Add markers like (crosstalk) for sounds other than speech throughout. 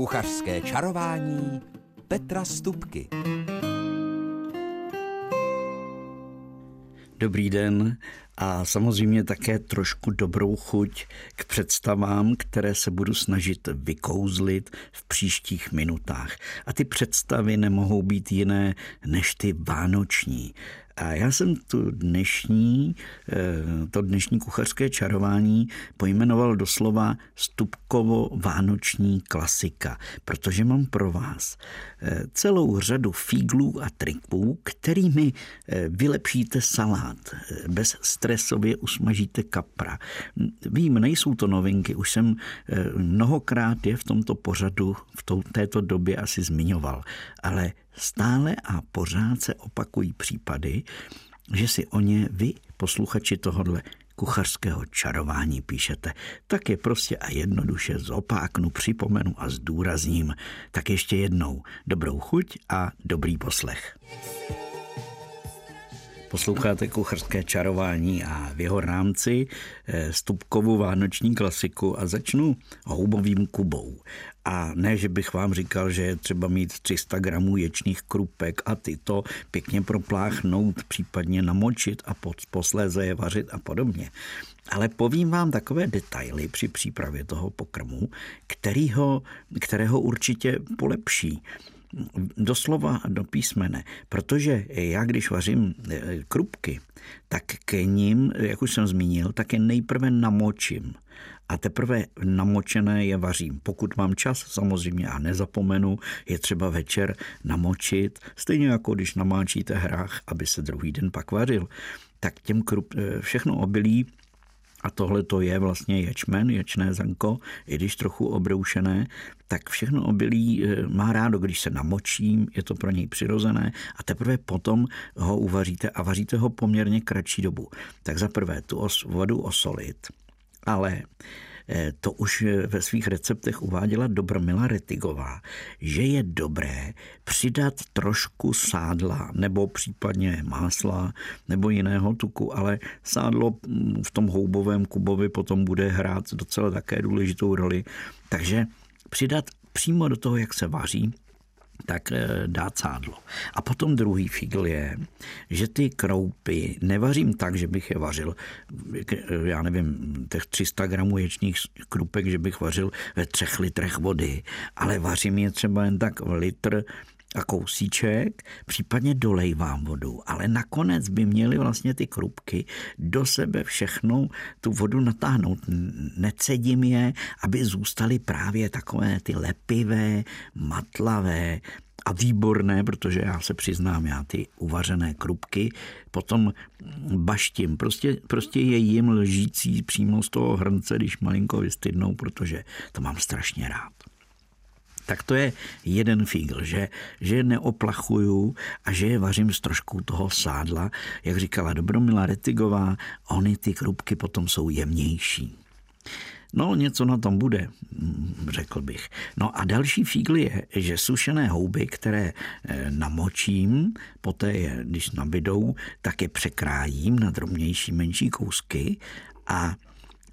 Kuchařské čarování Petra Stupky. Dobrý den a samozřejmě také trošku dobrou chuť k představám, které se budu snažit vykouzlit v příštích minutách. A ty představy nemohou být jiné než ty vánoční. A já jsem tu dnešní, eh, to dnešní kuchařské čarování pojmenoval doslova Stupkovo vánoční klasika, protože mám pro vás eh, celou řadu fíglů a triků, kterými eh, vylepšíte salát, bez stresově usmažíte kapra. Vím, nejsou to novinky, už jsem mnohokrát je v tomto pořadu v této době asi zmiňoval, ale stále a pořád se opakují případy, že si o ně vy, posluchači tohodle kuchařského čarování píšete, tak je prostě a jednoduše zopáknu, připomenu a zdůrazním. Tak ještě jednou dobrou chuť a dobrý poslech. Posloucháte kucharské čarování a v jeho rámci eh, Stupkovu vánoční klasiku a začnu houbovým kubou. A ne, že bych vám říkal, že je třeba mít 300 gramů ječných krupek a ty to pěkně propláchnout, případně namočit a posléze je vařit a podobně. Ale povím vám takové detaily při přípravě toho pokrmu, kterýho, kterého určitě polepší doslova do písmene, protože já když vařím eh, krupky, tak k ním, jak už jsem zmínil, tak je nejprve namočím a teprve namočené je vařím. Pokud mám čas samozřejmě a nezapomenu, je třeba večer namočit, stejně jako když namáčíte hrách, aby se druhý den pak vařil. Tak těm krup, eh, všechno obilí a tohle to je vlastně ječmen, ječné zrnko, i když trochu obroušené, tak všechno obilí eh, má rádo, když se namočím, je to pro něj přirozené a teprve potom ho uvaříte a vaříte ho poměrně kratší dobu. Tak za prvé tu os, vodu osolit, ale Eh, to už eh, ve svých receptech uváděla Dobromila Retigová, že je dobré přidat trošku sádla nebo případně másla nebo jiného tuku, ale sádlo mm, v tom houbovém kubovi potom bude hrát docela také důležitou roli. Takže přidat přímo do toho, jak se vaří, tak eh, dát sádlo. A potom druhý figl je, že ty kroupy nevařím tak, že bych je vařil, já nevím, těch 300 gramů ječních krupek, že bych vařil ve třech litrech vody, ale vařím je třeba jen tak litr a kousíček, případně dolejvám vodu, ale nakonec by měly vlastně ty krupky do sebe všechnou tu vodu natáhnout. Necedím je, aby zůstaly právě takové ty lepivé, matlavé, a výborné, protože já se přiznám, já ty uvařené krupky potom baštím. Prostě, prostě je jim lžící přímo z toho hrnce, když malinko vystydnou, protože to mám strašně rád tak to je jeden fígl, že, že je neoplachuju a že je vařím s troškou toho sádla. Jak říkala Dobromila Retigová, ony ty krupky potom jsou jemnější. No, něco na tom bude, řekl bych. No a další fígl je, že sušené houby, které eh, namočím, poté když nabydou, tak je překrájím na drobnější, menší kousky a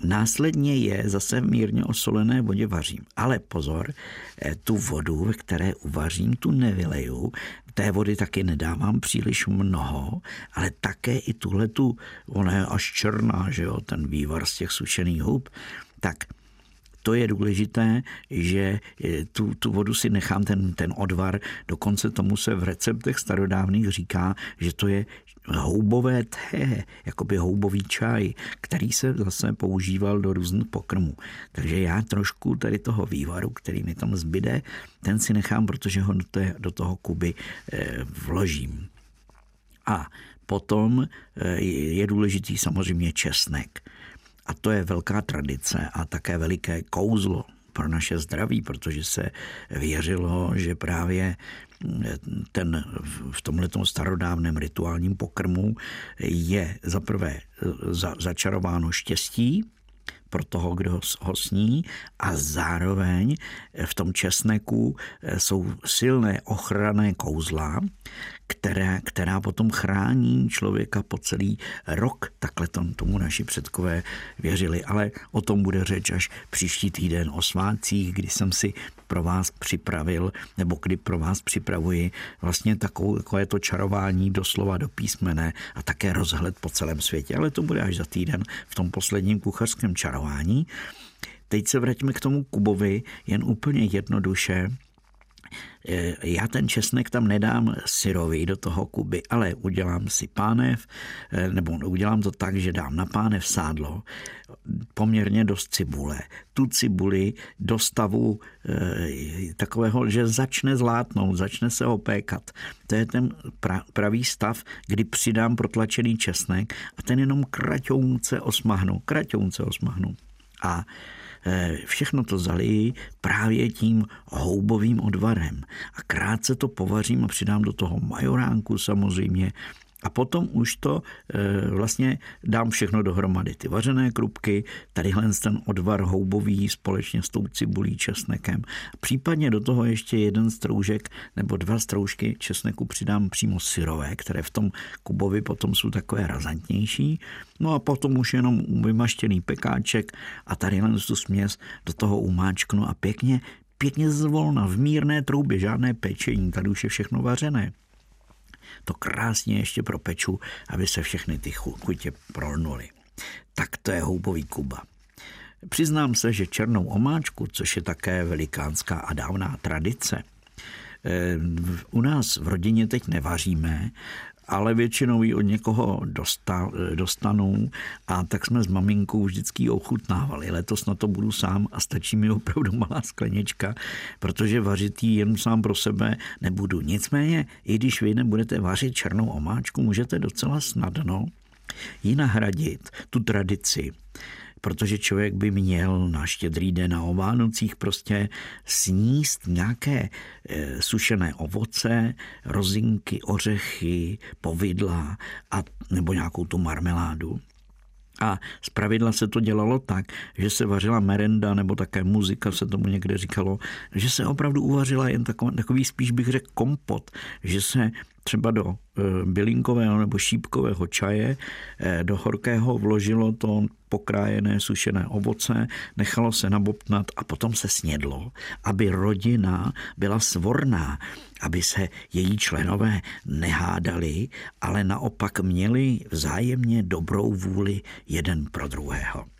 Následně je zase mírně osolené vodě vařím. Ale pozor, eh, tu vodu, ve které uvařím, tu nevyleju. Té vody taky nedávám příliš mnoho, ale také i tuhle tu, ona je až černá, že jo, ten vývar z těch sušených hub, tak to je důležité, že eh, tu, tu vodu si nechám, ten, ten odvar, dokonce tomu se v receptech starodávných říká, že to je houbové té, jakoby houbový čaj, který se zase používal do různých pokrmů. Takže já trošku tady toho vývaru, který mi tam zbyde, ten si nechám, protože ho do, toho kuby eh, vložím. A potom eh, je důležitý samozřejmě česnek. A to je velká tradice a také veliké kouzlo pro naše zdraví, protože se věřilo, že právě ten v tomhle starodávném rituálním pokrmu je za prvé začarováno štěstí, pro toho, kdo ho sní a zároveň v tom česneku jsou silné ochranné kouzla, které, která potom chrání člověka po celý rok. Takhle tom, tomu naši předkové věřili. Ale o tom bude řeč až příští týden o svátcích, kdy jsem si pro vás připravil, nebo kdy pro vás připravuji vlastně takové, takové to čarování doslova do písmene a také rozhled po celém světě. Ale to bude až za týden v tom posledním kuchařském čarování. Teď se vraťme k tomu Kubovi, jen úplně jednoduše. Eh, já ten česnek tam nedám syrový do toho kuby, ale udělám si pánev, eh, nebo udělám to tak, že dám na pánev sádlo poměrně dost cibule. Tu cibuli do stavu e, takového, že začne zlátnout, začne se opékat. To je ten pra, pravý stav, kdy přidám protlačený česnek a ten jenom kraťounce osmahnu, kraťounce osmahnu. A Eh, všechno to zaliji právě tím houbovým odvarem. A krátce to povařím a přidám do toho majoránku samozřejmě a potom už to e, vlastně dám všechno dohromady. Ty vařené krupky, tadyhle ten odvar houbový společně s tou cibulí, česnekem. Případně do toho ještě jeden stroužek nebo dva stroužky česneku přidám přímo syrové, které v tom kubovi potom jsou takové razantnější. No a potom už jenom vymaštěný pekáček a tadyhle tu směs do toho umáčknu a pěkně, pěkně zvolna, v mírné troubě, žádné pečení, tady už je všechno vařené to krásně ještě propeču, aby se všechny ty chutě prolnuly. Tak to je houbový kuba. Přiznám se, že černou omáčku, což je také velikánská a dávná tradice, eh, u nás v rodině teď nevaříme, ale většinou ji od někoho dostal, dostanou a tak jsme s maminkou vždycky ochutnávali. Letos na to budu sám a stačí mi opravdu malá sklenička, protože vařit ji jen sám pro sebe nebudu. Nicméně, i když vy nebudete vařit černou omáčku, můžete docela snadno ji nahradit, tu tradici protože člověk by měl na štědrý den a o Vánocích prostě sníst nějaké e, sušené ovoce, rozinky, ořechy, povidla a, nebo nějakou tu marmeládu. A pravidla se to dělalo tak, že se vařila merenda nebo také muzika, se tomu někde říkalo, že se opravdu uvařila jen takový, takový spíš bych řekl kompot, že se třeba do eh, bylinkového nebo šípkového čaje eh, do horkého vložilo to pokrájené sušené ovoce, nechalo se nabobtnat a potom se snědlo, aby rodina byla svorná, aby se její členové nehádali, ale naopak měli vzájemně dobrou vůli jeden pro druhého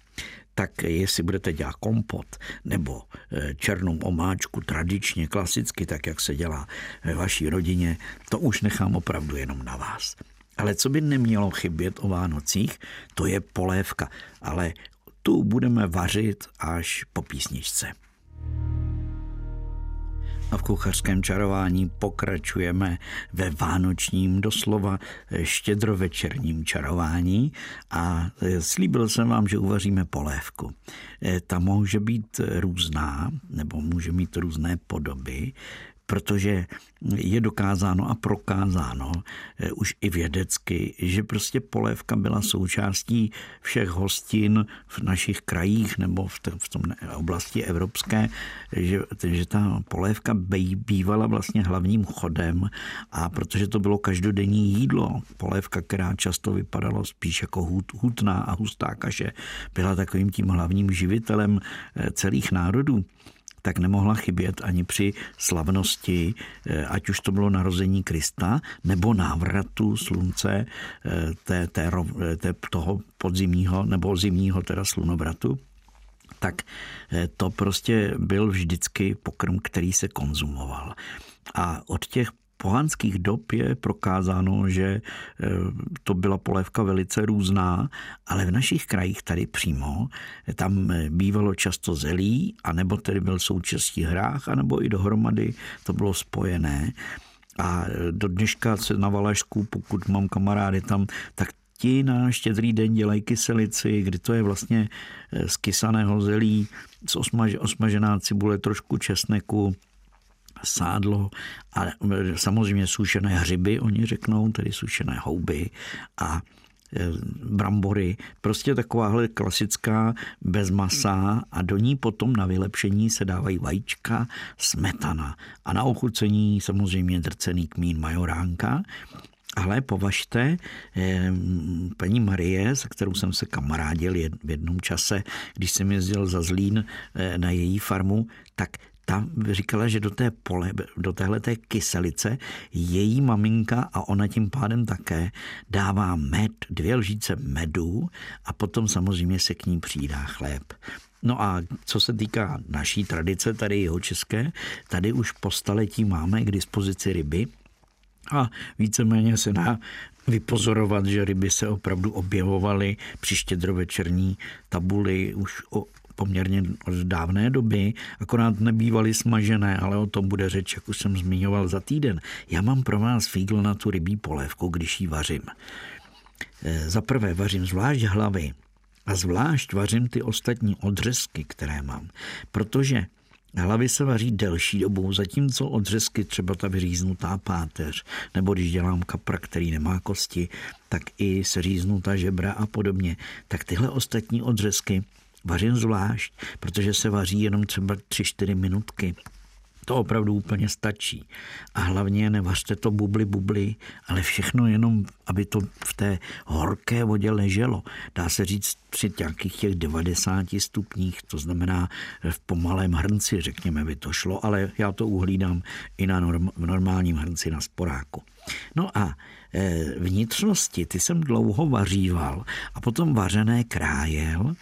tak jestli budete dělat kompot nebo eh, černou omáčku tradičně, klasicky, tak jak se dělá ve vaší rodině, to už nechám opravdu jenom na vás. Ale co by nemělo chybět o Vánocích, to je polévka. Ale tu budeme vařit až po písničce. A v kuchařském čarování pokračujeme ve vánočním, doslova štědrovečerním čarování a slíbil jsem vám, že uvaříme polévku. Ta může být různá, nebo může mít různé podoby protože je dokázáno a prokázáno eh, už i vědecky, že prostě polévka byla součástí všech hostin v našich krajích nebo v, v tom oblasti evropské, že, že ta polévka bývala vlastně hlavním chodem a protože to bylo každodenní jídlo, polévka, která často vypadala spíš jako hutná a hustá kaše, byla takovým tím hlavním živitelem eh, celých národů tak nemohla chybět ani při slavnosti, eh, ať už to bylo narození Krista, nebo návratu slunce eh, té, té, té, toho podzimního nebo zimního teda slunovratu tak eh, to prostě byl vždycky pokrm, který se konzumoval. A od těch pohanských dob je prokázáno, že e, to byla polévka velice různá, ale v našich krajích tady přímo tam bývalo často zelí, anebo tedy byl součástí hrách, anebo i dohromady to bylo spojené. A do dneška se na Valašsku, pokud mám kamarády tam, tak ti na štědrý den dělají kyselici, kdy to je vlastně z kysaného zelí, z osmažená cibule, trošku česneku, sádlo a samozřejmě sušené hřiby, oni řeknou, tedy sušené houby a brambory, prostě takováhle klasická bez masa a do ní potom na vylepšení se dávají vajíčka, smetana. A na ochucení samozřejmě drcený kmín majoránka. Ale považte, eh, paní Marie, se kterou jsem se kamarádil v jednom čase, když jsem jezdil za Zlín eh, na její farmu, tak ta říkala, že do té pole, do téhle té kyselice její maminka a ona tím pádem také dává med, dvě lžíce medu a potom samozřejmě se k ní přidá chléb. No a co se týká naší tradice tady jeho české, tady už po staletí máme k dispozici ryby, a víceméně se dá vypozorovat, že ryby se opravdu objevovaly při štědrovečerní tabuli už poměrně od dávné doby, akorát nebývaly smažené, ale o tom bude řeč, jak už jsem zmiňoval za týden. Já mám pro vás fígl na tu rybí polévku, když ji vařím. E, za prvé vařím zvlášť hlavy a zvlášť vařím ty ostatní odřezky, které mám, protože Hlavy se vaří delší dobu, zatímco odřezky, třeba ta vyříznutá páteř, nebo když dělám kapra, který nemá kosti, tak i seříznutá žebra a podobně, tak tyhle ostatní odřezky vařím zvlášť, protože se vaří jenom třeba 3-4 minutky. To opravdu úplně stačí. A hlavně nevařte to bubly bubly, ale všechno jenom, aby to v té horké vodě leželo. Dá se říct při nějakých těch 90 stupních, to znamená v pomalém hrnci, řekněme, by to šlo, ale já to uhlídám i na norm, v normálním hrnci na sporáku. No a e, vnitřnosti, ty jsem dlouho vaříval a potom vařené krájel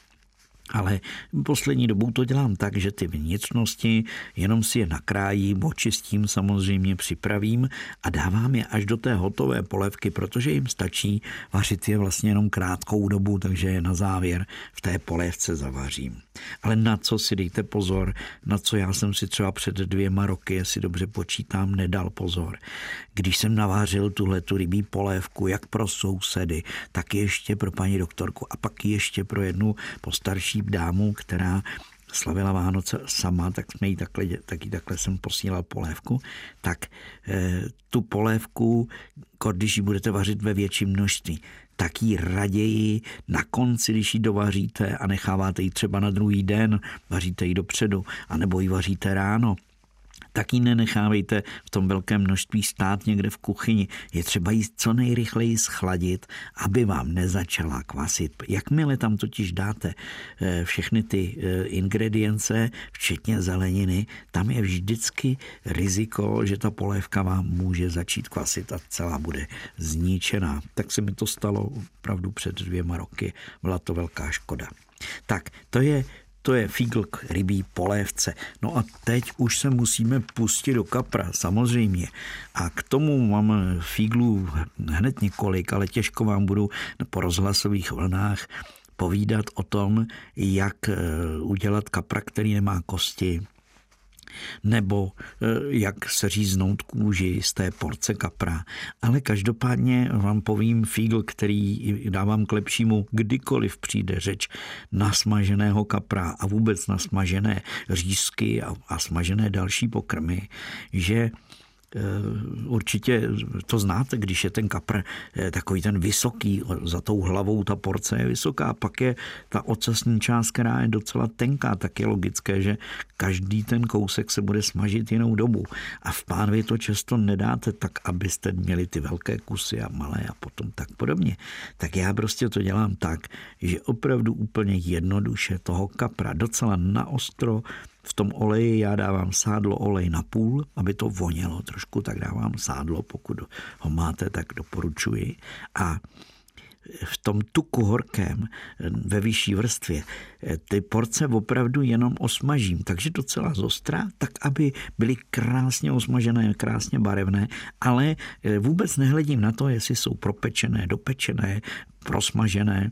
ale poslední dobou to dělám tak, že ty vnitřnosti jenom si je nakrájím, očistím samozřejmě, připravím a dávám je až do té hotové polévky, protože jim stačí vařit je vlastně jenom krátkou dobu, takže je na závěr v té polévce zavařím. Ale na co si dejte pozor, na co já jsem si třeba před dvěma roky, jestli dobře počítám, nedal pozor. Když jsem navářil tuhle tu rybí polévku, jak pro sousedy, tak ještě pro paní doktorku a pak ještě pro jednu postarší dámu, která slavila Vánoce sama, tak jsme jí takhle, taky takhle jsem posílal polévku, tak e, tu polévku, když ji budete vařit ve větším množství, tak ji raději na konci, když ji dovaříte a necháváte ji třeba na druhý den, vaříte ji dopředu, anebo ji vaříte ráno, tak ji nenechávejte v tom velkém množství stát někde v kuchyni. Je třeba ji co nejrychleji schladit, aby vám nezačala kvasit. Jakmile tam totiž dáte eh, všechny ty eh, ingredience, včetně zeleniny, tam je vždycky riziko, že ta polévka vám může začít kvasit a celá bude zničená. Tak se mi to stalo opravdu před dvěma roky. Byla to velká škoda. Tak, to je to je fígl k rybí polévce. No a teď už se musíme pustit do kapra, samozřejmě. A k tomu mám fíglů hned několik, ale těžko vám budu po rozhlasových vlnách povídat o tom, jak eh, udělat kapra, který nemá kosti, nebo eh, jak se říznout kůži z té porce kapra. Ale každopádně vám povím fígl, který dávám k lepšímu, kdykoliv přijde řeč na smaženého kapra a vůbec na smažené řízky a, a smažené další pokrmy, že určitě to znáte, když je ten kapr eh, takový ten vysoký, za tou hlavou ta porce je vysoká, pak je ta ocasní část, která je docela tenká, tak je logické, že každý ten kousek se bude smažit jinou dobu. A v pánvi to často nedáte tak, abyste měli ty velké kusy a malé a potom tak podobně. Tak já prostě to dělám tak, že opravdu úplně jednoduše toho kapra docela naostro v tom oleji já dávám sádlo olej na půl, aby to vonělo trošku, tak dávám sádlo, pokud ho máte, tak doporučuji. A v tom tuku horkém ve vyšší vrstvě ty porce opravdu jenom osmažím, takže docela zostrá, tak aby byly krásně osmažené, krásně barevné, ale vůbec nehledím na to, jestli jsou propečené, dopečené, prosmažené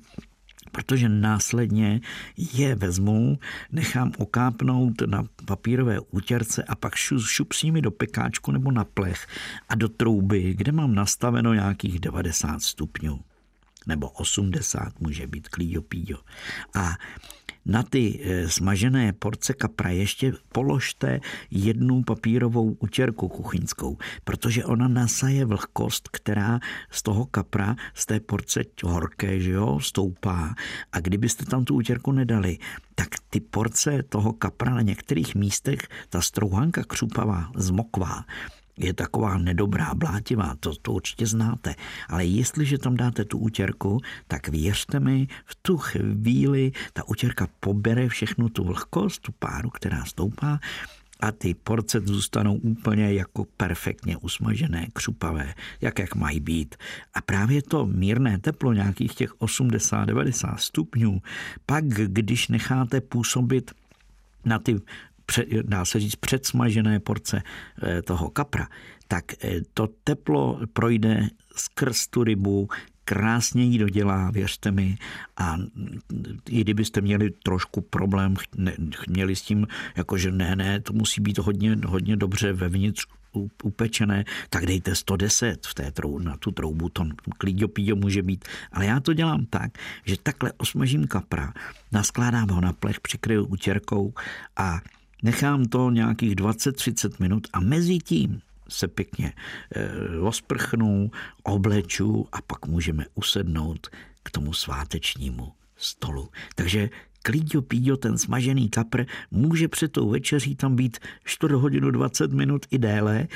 protože následně je vezmu, nechám okápnout na papírové útěrce a pak šup s nimi do pekáčku nebo na plech a do trouby, kde mám nastaveno nějakých 90 stupňů nebo 80 může být klíďo píďo. A na ty eh, smažené porce kapra ještě položte jednu papírovou utěrku kuchyňskou, protože ona nasaje vlhkost, která z toho kapra, z té porce horké, že jo, stoupá. A kdybyste tam tu utěrku nedali, tak ty porce toho kapra na některých místech, ta strouhanka křupavá, zmokvá je taková nedobrá, blátivá, to, to určitě znáte. Ale jestliže tam dáte tu utěrku, tak věřte mi, v tu chvíli ta utěrka pobere všechnu tu vlhkost, tu páru, která stoupá a ty porce zůstanou úplně jako perfektně usmažené, křupavé, jak jak mají být. A právě to mírné teplo, nějakých těch 80-90 stupňů, pak když necháte působit na ty dá se říct, předsmažené porce eh, toho kapra, tak eh, to teplo projde skrz tu rybu, krásně ji dodělá, věřte mi. A i kdybyste měli trošku problém, měli s tím, jakože ne, ne, to musí být hodně, hodně dobře vevnitř upečené, tak dejte 110 v té trou, na tu troubu, to klidňo píďo může být. Ale já to dělám tak, že takhle osmažím kapra, naskládám ho na plech, přikryju utěrkou a Nechám to nějakých 20-30 minut a mezi tím se pěkně e, osprchnu, obleču a pak můžeme usednout k tomu svátečnímu stolu. Takže klíďo píďo, ten smažený kapr, může před tou večeří tam být 4 hodinu 20 minut i déle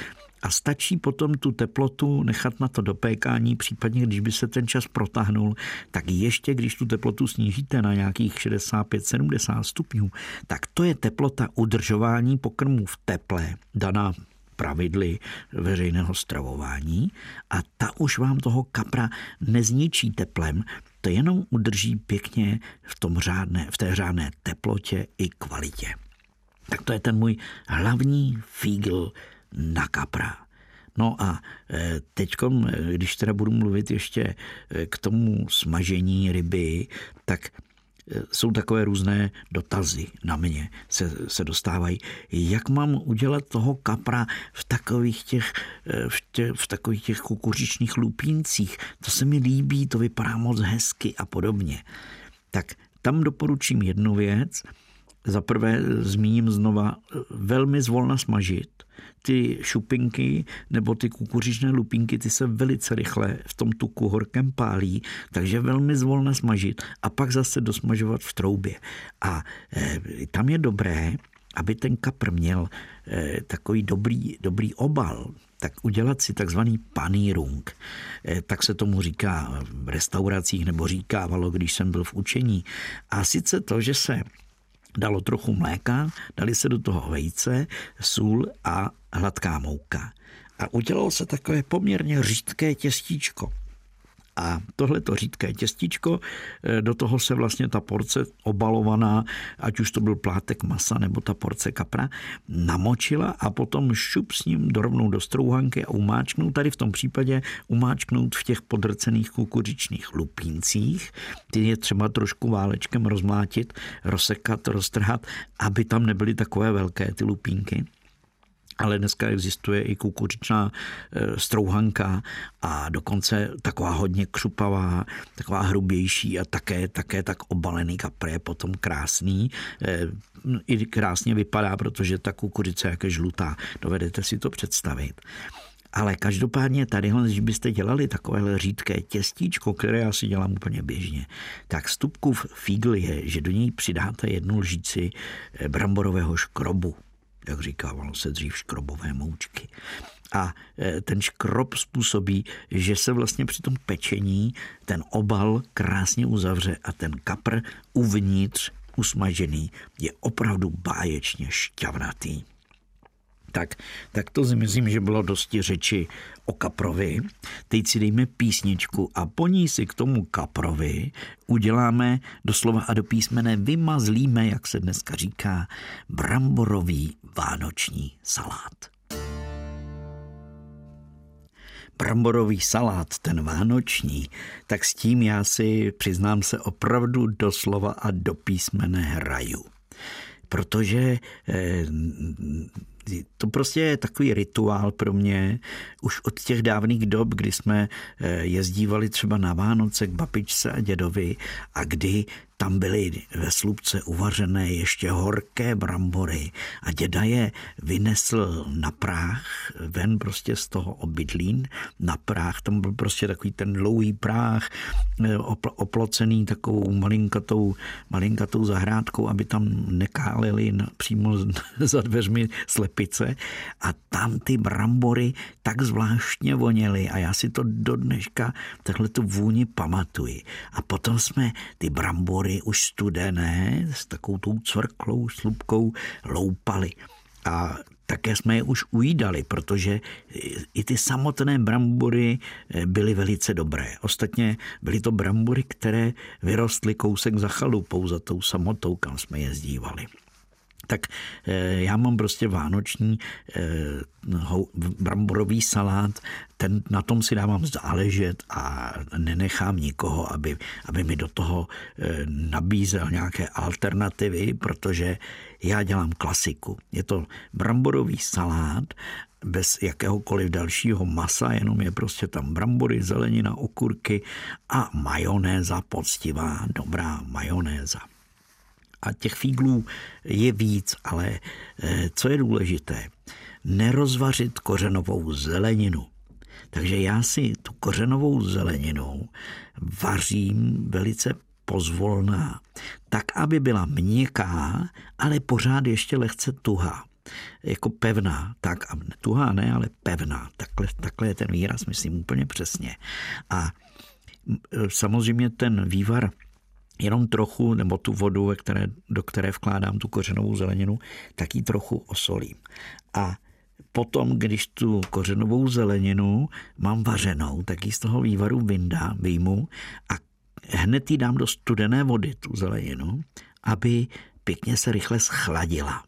a stačí potom tu teplotu nechat na to dopékání, případně když by se ten čas protahnul, tak ještě když tu teplotu snížíte na nějakých 65-70 stupňů, tak to je teplota udržování pokrmů v teple, daná pravidly veřejného stravování a ta už vám toho kapra nezničí teplem, to jenom udrží pěkně v, tom řádné, v té řádné teplotě i kvalitě. Tak to je ten můj hlavní fígl na kapra. No a e, teď, když teda budu mluvit ještě e, k tomu smažení ryby, tak e, jsou takové různé dotazy na mě, se, se dostávají. Jak mám udělat toho kapra v takových těch, v, tě, v takových těch kukuřičných lupíncích? To se mi líbí, to vypadá moc hezky a podobně. Tak tam doporučím jednu věc. Za prvé zmíním znova velmi zvolna smažit – ty šupinky nebo ty kukuřičné lupinky, ty se velice rychle v tom tuku horkem pálí, takže velmi zvolna smažit a pak zase dosmažovat v troubě. A e, tam je dobré, aby ten kapr měl e, takový dobrý, dobrý obal, tak udělat si takzvaný panírung. E, tak se tomu říká v restauracích nebo říkávalo, když jsem byl v učení. A sice to, že se dalo trochu mléka, dali se do toho vejce, sůl a hladká mouka. A udělalo se takové poměrně řídké těstíčko. A tohle to řídké těstíčko, eh, do toho se vlastně ta porce obalovaná, ať už to byl plátek masa nebo ta porce kapra, namočila a potom šup s ním dorovnou do strouhanky a umáčknout, tady v tom případě umáčknout v těch podrcených kukuřičných lupíncích. Ty je třeba trošku válečkem rozmlátit, rozsekat, roztrhat, aby tam nebyly takové velké ty lupínky ale dneska existuje i kukuřičná e, strouhanka a dokonce taková hodně křupavá, taková hrubější a také, také tak obalený kapr je potom krásný. E, I krásně vypadá, protože ta kukuřice jak je žlutá. Dovedete si to představit. Ale každopádně tady, když byste dělali takové řídké těstíčko, které já si dělám úplně běžně, tak stupkův fígl je, že do něj přidáte jednu lžíci e, bramborového škrobu jak říkávalo se dřív, škrobové moučky. A e, ten škrob způsobí, že se vlastně při tom pečení ten obal krásně uzavře a ten kapr uvnitř usmažený je opravdu báječně šťavnatý. Tak, tak to si myslím, že bylo dosti řeči o kaprovi. Teď si dejme písničku a po ní si k tomu kaprovi uděláme doslova a do písmene vymazlíme, jak se dneska říká, bramborový vánoční salát. Bramborový salát, ten vánoční, tak s tím já si, přiznám se, opravdu doslova a do písmene hraju. Protože eh, to prostě je takový rituál pro mě. Už od těch dávných dob, kdy jsme eh, jezdívali třeba na Vánoce k babičce a dědovi a kdy tam byly ve slupce uvařené ještě horké brambory a děda je vynesl na práh, ven prostě z toho obydlín, na práh, tam byl prostě takový ten dlouhý práh, eh, oplocený takovou malinkatou, malinkatou zahrádkou, aby tam nekálili přímo (laughs) za dveřmi slepice a tam ty brambory tak zvláštně voněly a já si to do dneška takhle tu vůni pamatuji. A potom jsme ty brambory už studené s takovou tou cvrklou slupkou loupali. A také jsme je už ujídali, protože i ty samotné brambory eh, byly velice dobré. Ostatně byly to brambory, které vyrostly kousek za chalupou, za tou samotou, kam jsme jezdívali tak eh, já mám prostě vánoční eh, bramborový salát, ten, na tom si dávám záležet a nenechám nikoho, aby, aby mi do toho eh, nabízel nějaké alternativy, protože já dělám klasiku. Je to bramborový salát bez jakéhokoliv dalšího masa, jenom je prostě tam brambory, zelenina, okurky a majonéza, poctivá, dobrá majonéza a těch fíglů je víc, ale eh, co je důležité, nerozvařit kořenovou zeleninu. Takže já si tu kořenovou zeleninu vařím velice pozvolná, tak, aby byla měkká, ale pořád ještě lehce tuhá. Jako pevná, tak, tuhá ne, ale pevná. Takhle, takhle je ten výraz, myslím úplně přesně. A samozřejmě ten vývar jenom trochu, nebo tu vodu, ve které, do které vkládám tu kořenovou zeleninu, tak ji trochu osolím. A potom, když tu kořenovou zeleninu mám vařenou, tak ji z toho vývaru vyndám, vyjmu a hned ji dám do studené vody, tu zeleninu, aby pěkně se rychle schladila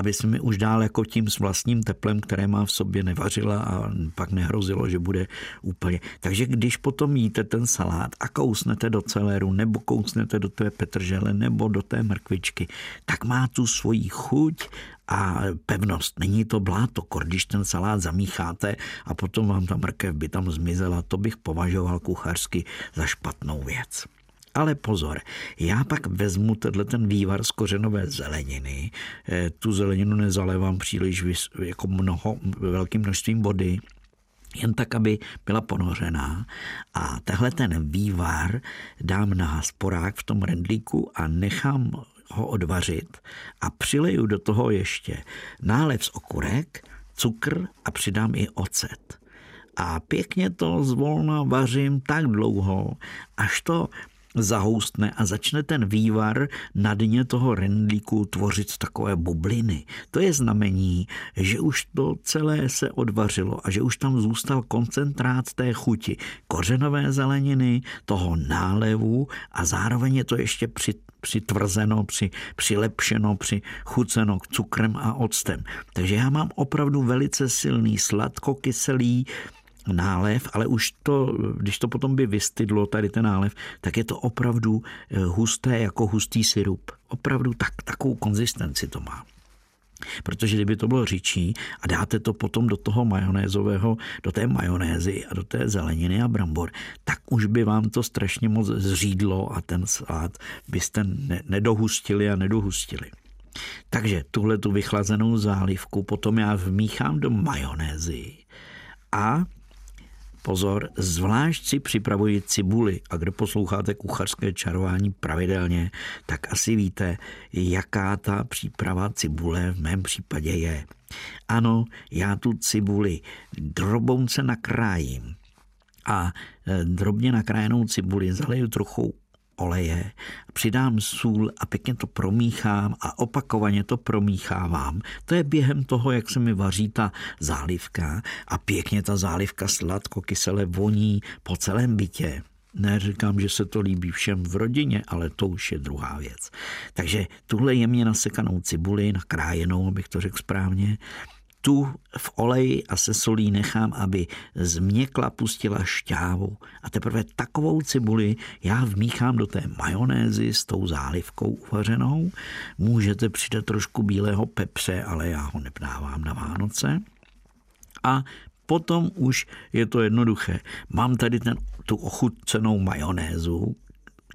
aby se mi už dál jako tím s vlastním teplem, které má v sobě, nevařila a pak nehrozilo, že bude úplně. Takže když potom jíte ten salát a kousnete do celéru, nebo kousnete do té petržele, nebo do té mrkvičky, tak má tu svoji chuť a pevnost. Není to bláto, když ten salát zamícháte a potom vám ta mrkev by tam zmizela, to bych považoval kuchařsky za špatnou věc. Ale pozor, já pak vezmu tenhle ten vývar z kořenové zeleniny, eh, tu zeleninu nezalevám příliš jako mnoho, velkým množstvím vody, jen tak, aby byla ponořená. A tehle ten vývar dám na sporák v tom rendlíku a nechám ho odvařit a přileju do toho ještě nálev z okurek, cukr a přidám i ocet. A pěkně to zvolna vařím tak dlouho, až to zahoustne a začne ten vývar na dně toho rendlíku tvořit takové bubliny. To je znamení, že už to celé se odvařilo a že už tam zůstal koncentrát té chuti kořenové zeleniny, toho nálevu a zároveň je to ještě při přitvrzeno, při, přilepšeno, přichuceno cukrem a octem. Takže já mám opravdu velice silný sladkokyselý nálev, ale už to, když to potom by vystydlo, tady ten nálev, tak je to opravdu eh, husté jako hustý syrup. Opravdu tak, takovou konzistenci to má. Protože kdyby to bylo řičí a dáte to potom do toho majonézového, do té majonézy a do té zeleniny a brambor, tak už by vám to strašně moc zřídlo a ten salát byste nedohustili a nedohustili. Takže tuhle tu vychlazenou zálivku potom já vmíchám do majonézy a Pozor, zvlášť si připravuji cibuli a kdo posloucháte kuchařské čarování pravidelně, tak asi víte, jaká ta příprava cibule v mém případě je. Ano, já tu cibuli drobonce nakrájím a e, drobně nakrájenou cibuli zaleju trochu oleje, přidám sůl a pěkně to promíchám a opakovaně to promíchávám. To je během toho, jak se mi vaří ta zálivka a pěkně ta zálivka sladko kysele voní po celém bytě. Neříkám, že se to líbí všem v rodině, ale to už je druhá věc. Takže tuhle jemně nasekanou cibuli, nakrájenou, abych to řekl správně, tu v oleji a se solí nechám, aby změkla, pustila šťávu. A teprve takovou cibuli já vmíchám do té majonézy s tou zálivkou uvařenou. Můžete přidat trošku bílého pepře, ale já ho nepnávám na Vánoce. A potom už je to jednoduché. Mám tady ten, tu ochutcenou majonézu,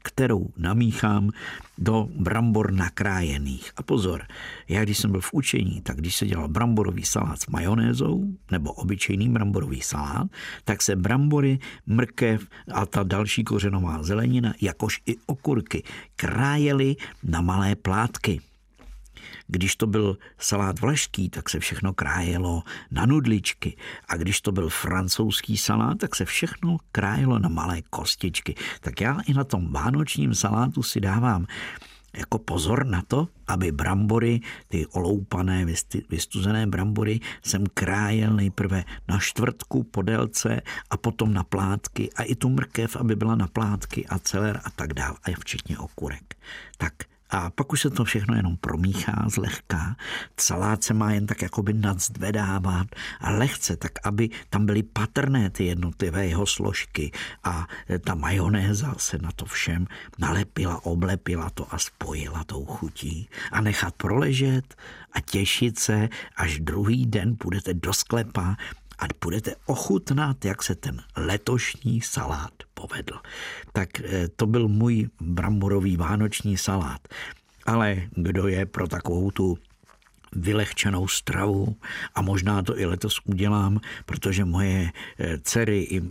kterou namíchám do brambor nakrájených. A pozor, já když jsem byl v učení, tak když se dělal bramborový salát s majonézou, nebo obyčejný bramborový salát, tak se brambory, mrkev a ta další kořenová zelenina, jakož i okurky, krájely na malé plátky. Když to byl salát vlašský, tak se všechno krájelo na nudličky. A když to byl francouzský salát, tak se všechno krájelo na malé kostičky. Tak já i na tom vánočním salátu si dávám jako pozor na to, aby brambory, ty oloupané, vystuzené brambory, jsem krájel nejprve na čtvrtku po délce a potom na plátky a i tu mrkev, aby byla na plátky a celer a tak dál, a včetně okurek. Tak a pak už se to všechno jenom promíchá zlehka. Salát se má jen tak jakoby nadzvedávat a lehce, tak aby tam byly patrné ty jednotlivé jeho složky a ta majonéza se na to všem nalepila, oblepila to a spojila tou chutí. A nechat proležet a těšit se, až druhý den půjdete do sklepa a budete ochutnat, jak se ten letošní salát povedl. Tak eh, to byl můj bramborový vánoční salát. Ale kdo je pro takovou tu vylehčenou stravu a možná to i letos udělám, protože moje eh, dcery i,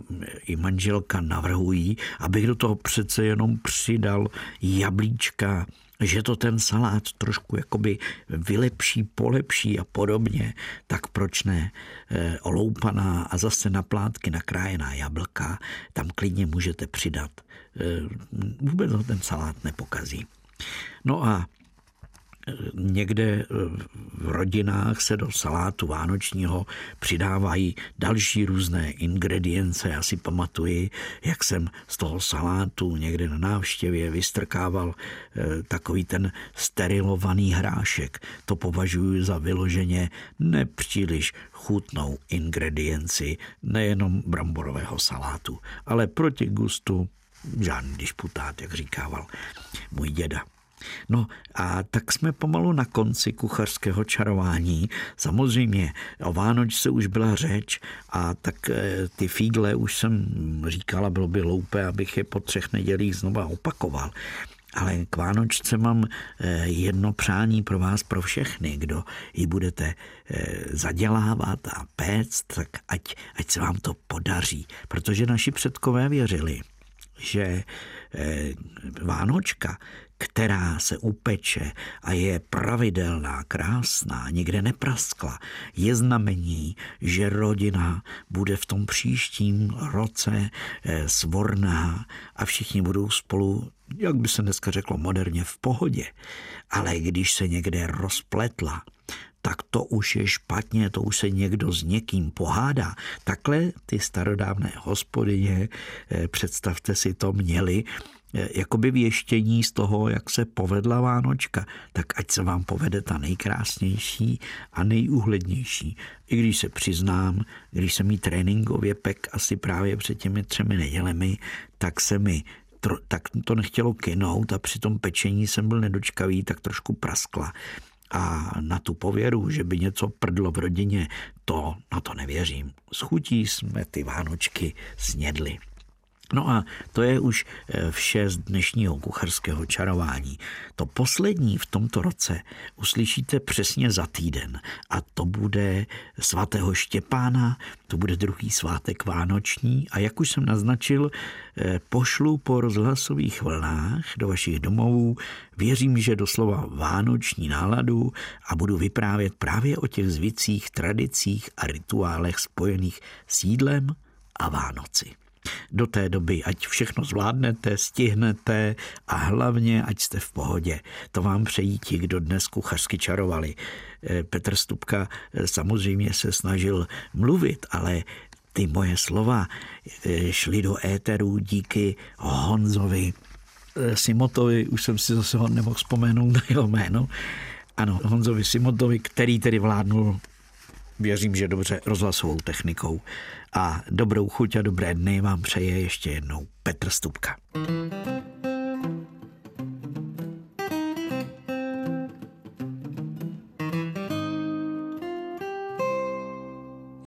i manželka navrhují, abych do toho přece jenom přidal jablíčka, že to ten salát trošku jakoby vylepší, polepší a podobně, tak proč ne e, oloupaná a zase na plátky nakrájená jablka, tam klidně můžete přidat. E, vůbec ho ten salát nepokazí. No a Někde v rodinách se do salátu vánočního přidávají další různé ingredience. Já si pamatuji, jak jsem z toho salátu někde na návštěvě vystrkával eh, takový ten sterilovaný hrášek. To považuji za vyloženě nepříliš chutnou ingredienci nejenom bramborového salátu, ale proti gustu žádný disputát, jak říkával můj děda. No a tak jsme pomalu na konci kuchařského čarování. Samozřejmě o Vánočce už byla řeč a tak eh, ty fígle už jsem říkala, bylo by loupé, abych je po třech nedělích znova opakoval. Ale k Vánočce mám eh, jedno přání pro vás, pro všechny, kdo ji budete eh, zadělávat a péct, tak ať, ať se vám to podaří. Protože naši předkové věřili, že Vánočka která se upeče a je pravidelná, krásná, nikde nepraskla, je znamení, že rodina bude v tom příštím roce eh, svorná a všichni budou spolu, jak by se dneska řeklo moderně, v pohodě. Ale když se někde rozpletla, tak to už je špatně, to už se někdo s někým pohádá. Takhle ty starodávné hospodyně, eh, představte si to, měli jakoby věštění z toho, jak se povedla Vánočka, tak ať se vám povede ta nejkrásnější a nejúhlednější. I když se přiznám, když jsem jí tréninkově pek asi právě před těmi třemi nedělemi, tak se mi tak to nechtělo kynout a při tom pečení jsem byl nedočkavý, tak trošku praskla. A na tu pověru, že by něco prdlo v rodině, to na to nevěřím. S chutí jsme ty Vánočky snědli. No a to je už eh, vše z dnešního kucharského čarování. To poslední v tomto roce uslyšíte přesně za týden. A to bude svatého Štěpána, to bude druhý svátek vánoční a jak už jsem naznačil, eh, pošlu po rozhlasových vlnách do vašich domovů, věřím, že doslova vánoční náladu a budu vyprávět právě o těch zvicích, tradicích a rituálech spojených s jídlem a Vánoci do té doby, ať všechno zvládnete, stihnete a hlavně, ať jste v pohodě. To vám přejí ti, kdo dnes kuchařsky čarovali. Eh, Petr Stupka eh, samozřejmě se snažil mluvit, ale ty moje slova eh, šly do éteru díky Honzovi Simotovi, už jsem si zase ho nemohl vzpomenout na jeho jméno. Ano, Honzovi Simotovi, který tedy vládnul věřím, že dobře rozhlasovou technikou. A dobrou chuť a dobré dny vám přeje ještě jednou Petr Stupka.